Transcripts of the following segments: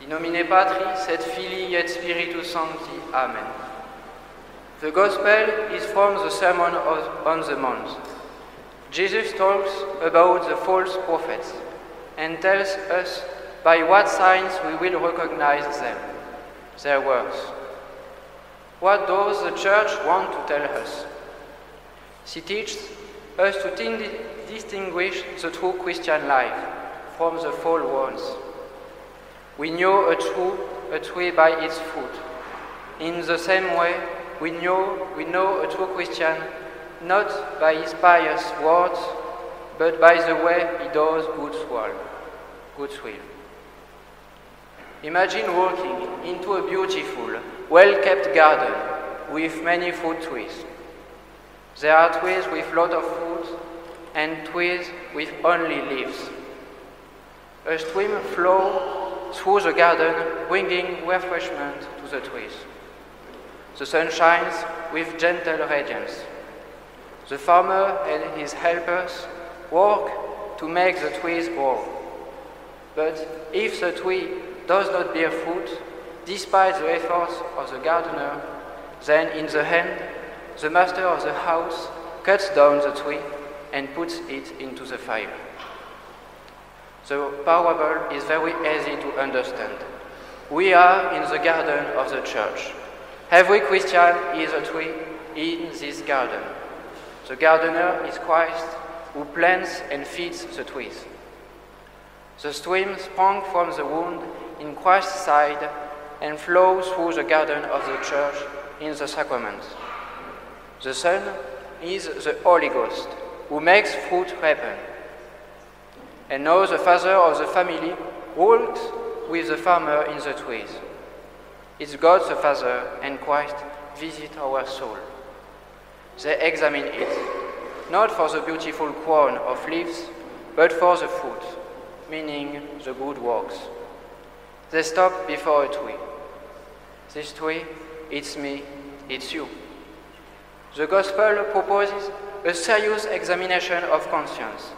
In nomine Patris et Filii et Spiritus Sancti. Amen. The Gospel is from the Sermon on the Mount. Jesus talks about the false prophets and tells us by what signs we will recognize them, their works. What does the church want to tell us? She teaches us to distinguish the true Christian life from the false ones. We know a true a tree by its fruit. In the same way, we know we know a true Christian not by his pious words, but by the way he does good will. God's will. Imagine walking into a beautiful, well-kept garden with many fruit trees. There are trees with lot of fruit and trees with only leaves. A stream flows through the garden, bringing refreshment to the trees. The sun shines with gentle radiance. The farmer and his helpers work to make the trees grow. But if the tree does not bear fruit, despite the efforts of the gardener, then in the end, the master of the house cuts down the tree and puts it into the fire. The parable is very easy to understand. We are in the garden of the church. Every Christian is a tree in this garden. The gardener is Christ who plants and feeds the trees. The stream sprung from the wound in Christ's side and flows through the garden of the church in the sacrament. The sun is the Holy Ghost who makes fruit happen. And now the father of the family walks with the farmer in the trees. It's God the Father and Christ visit our soul. They examine it, not for the beautiful crown of leaves, but for the fruit, meaning the good works. They stop before a tree. This tree, it's me, it's you. The Gospel proposes a serious examination of conscience.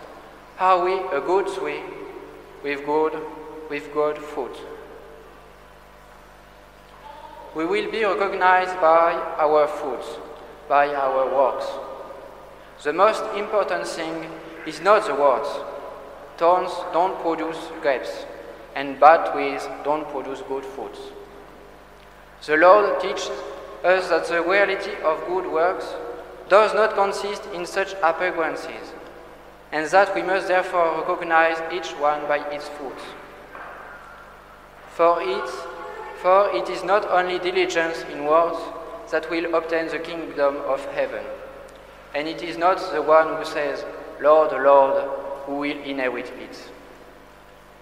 Are we a good tree with good, with good fruit? We will be recognized by our fruits, by our works. The most important thing is not the words. Thorns don't produce grapes, and bad trees don't produce good fruits. The Lord teaches us that the reality of good works does not consist in such appearances, and that we must therefore recognize each one by its fruits. For it, for it is not only diligence in words that will obtain the kingdom of heaven, and it is not the one who says, Lord, Lord, who will inherit it.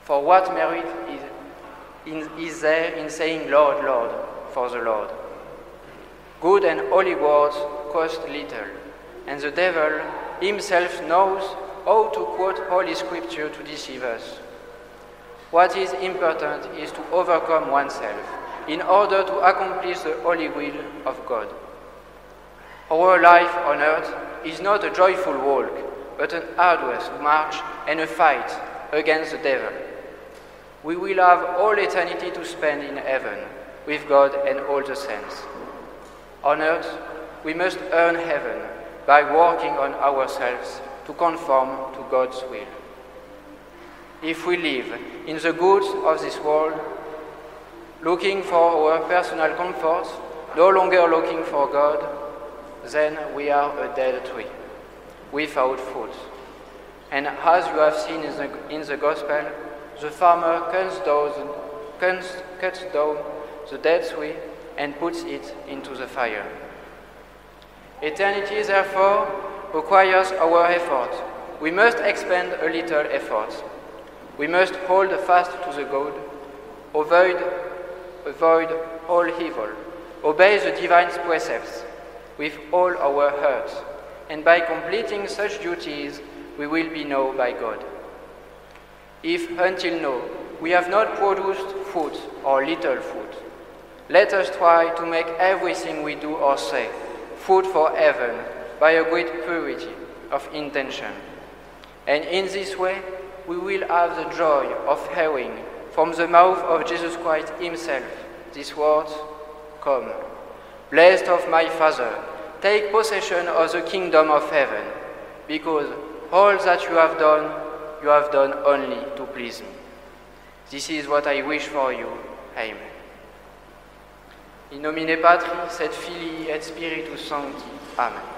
For what merit is, in, is there in saying, Lord, Lord, for the Lord? Good and holy words cost little, and the devil himself knows how to quote Holy Scripture to deceive us. What is important is to overcome oneself in order to accomplish the holy will of God. Our life on earth is not a joyful walk, but an arduous march and a fight against the devil. We will have all eternity to spend in heaven with God and all the saints. On earth, we must earn heaven by working on ourselves to conform to God's will. If we live in the goods of this world, looking for our personal comforts, no longer looking for God, then we are a dead tree, without fruit. And as you have seen in the, in the Gospel, the farmer cuts down, cuts, cuts down the dead tree and puts it into the fire. Eternity, therefore, requires our effort. We must expend a little effort. We must hold fast to the good, avoid, avoid all evil, obey the divine precepts with all our hearts, and by completing such duties, we will be known by God. If until now we have not produced fruit or little fruit, let us try to make everything we do or say food for heaven by a great purity of intention. And in this way, we will have the joy of hearing from the mouth of Jesus Christ himself, these words, Come, blessed of my Father, take possession of the kingdom of heaven, because all that you have done, you have done only to please me. This is what I wish for you. Amen. In nomine Patris et Filii et Spiritus Sancti. Amen.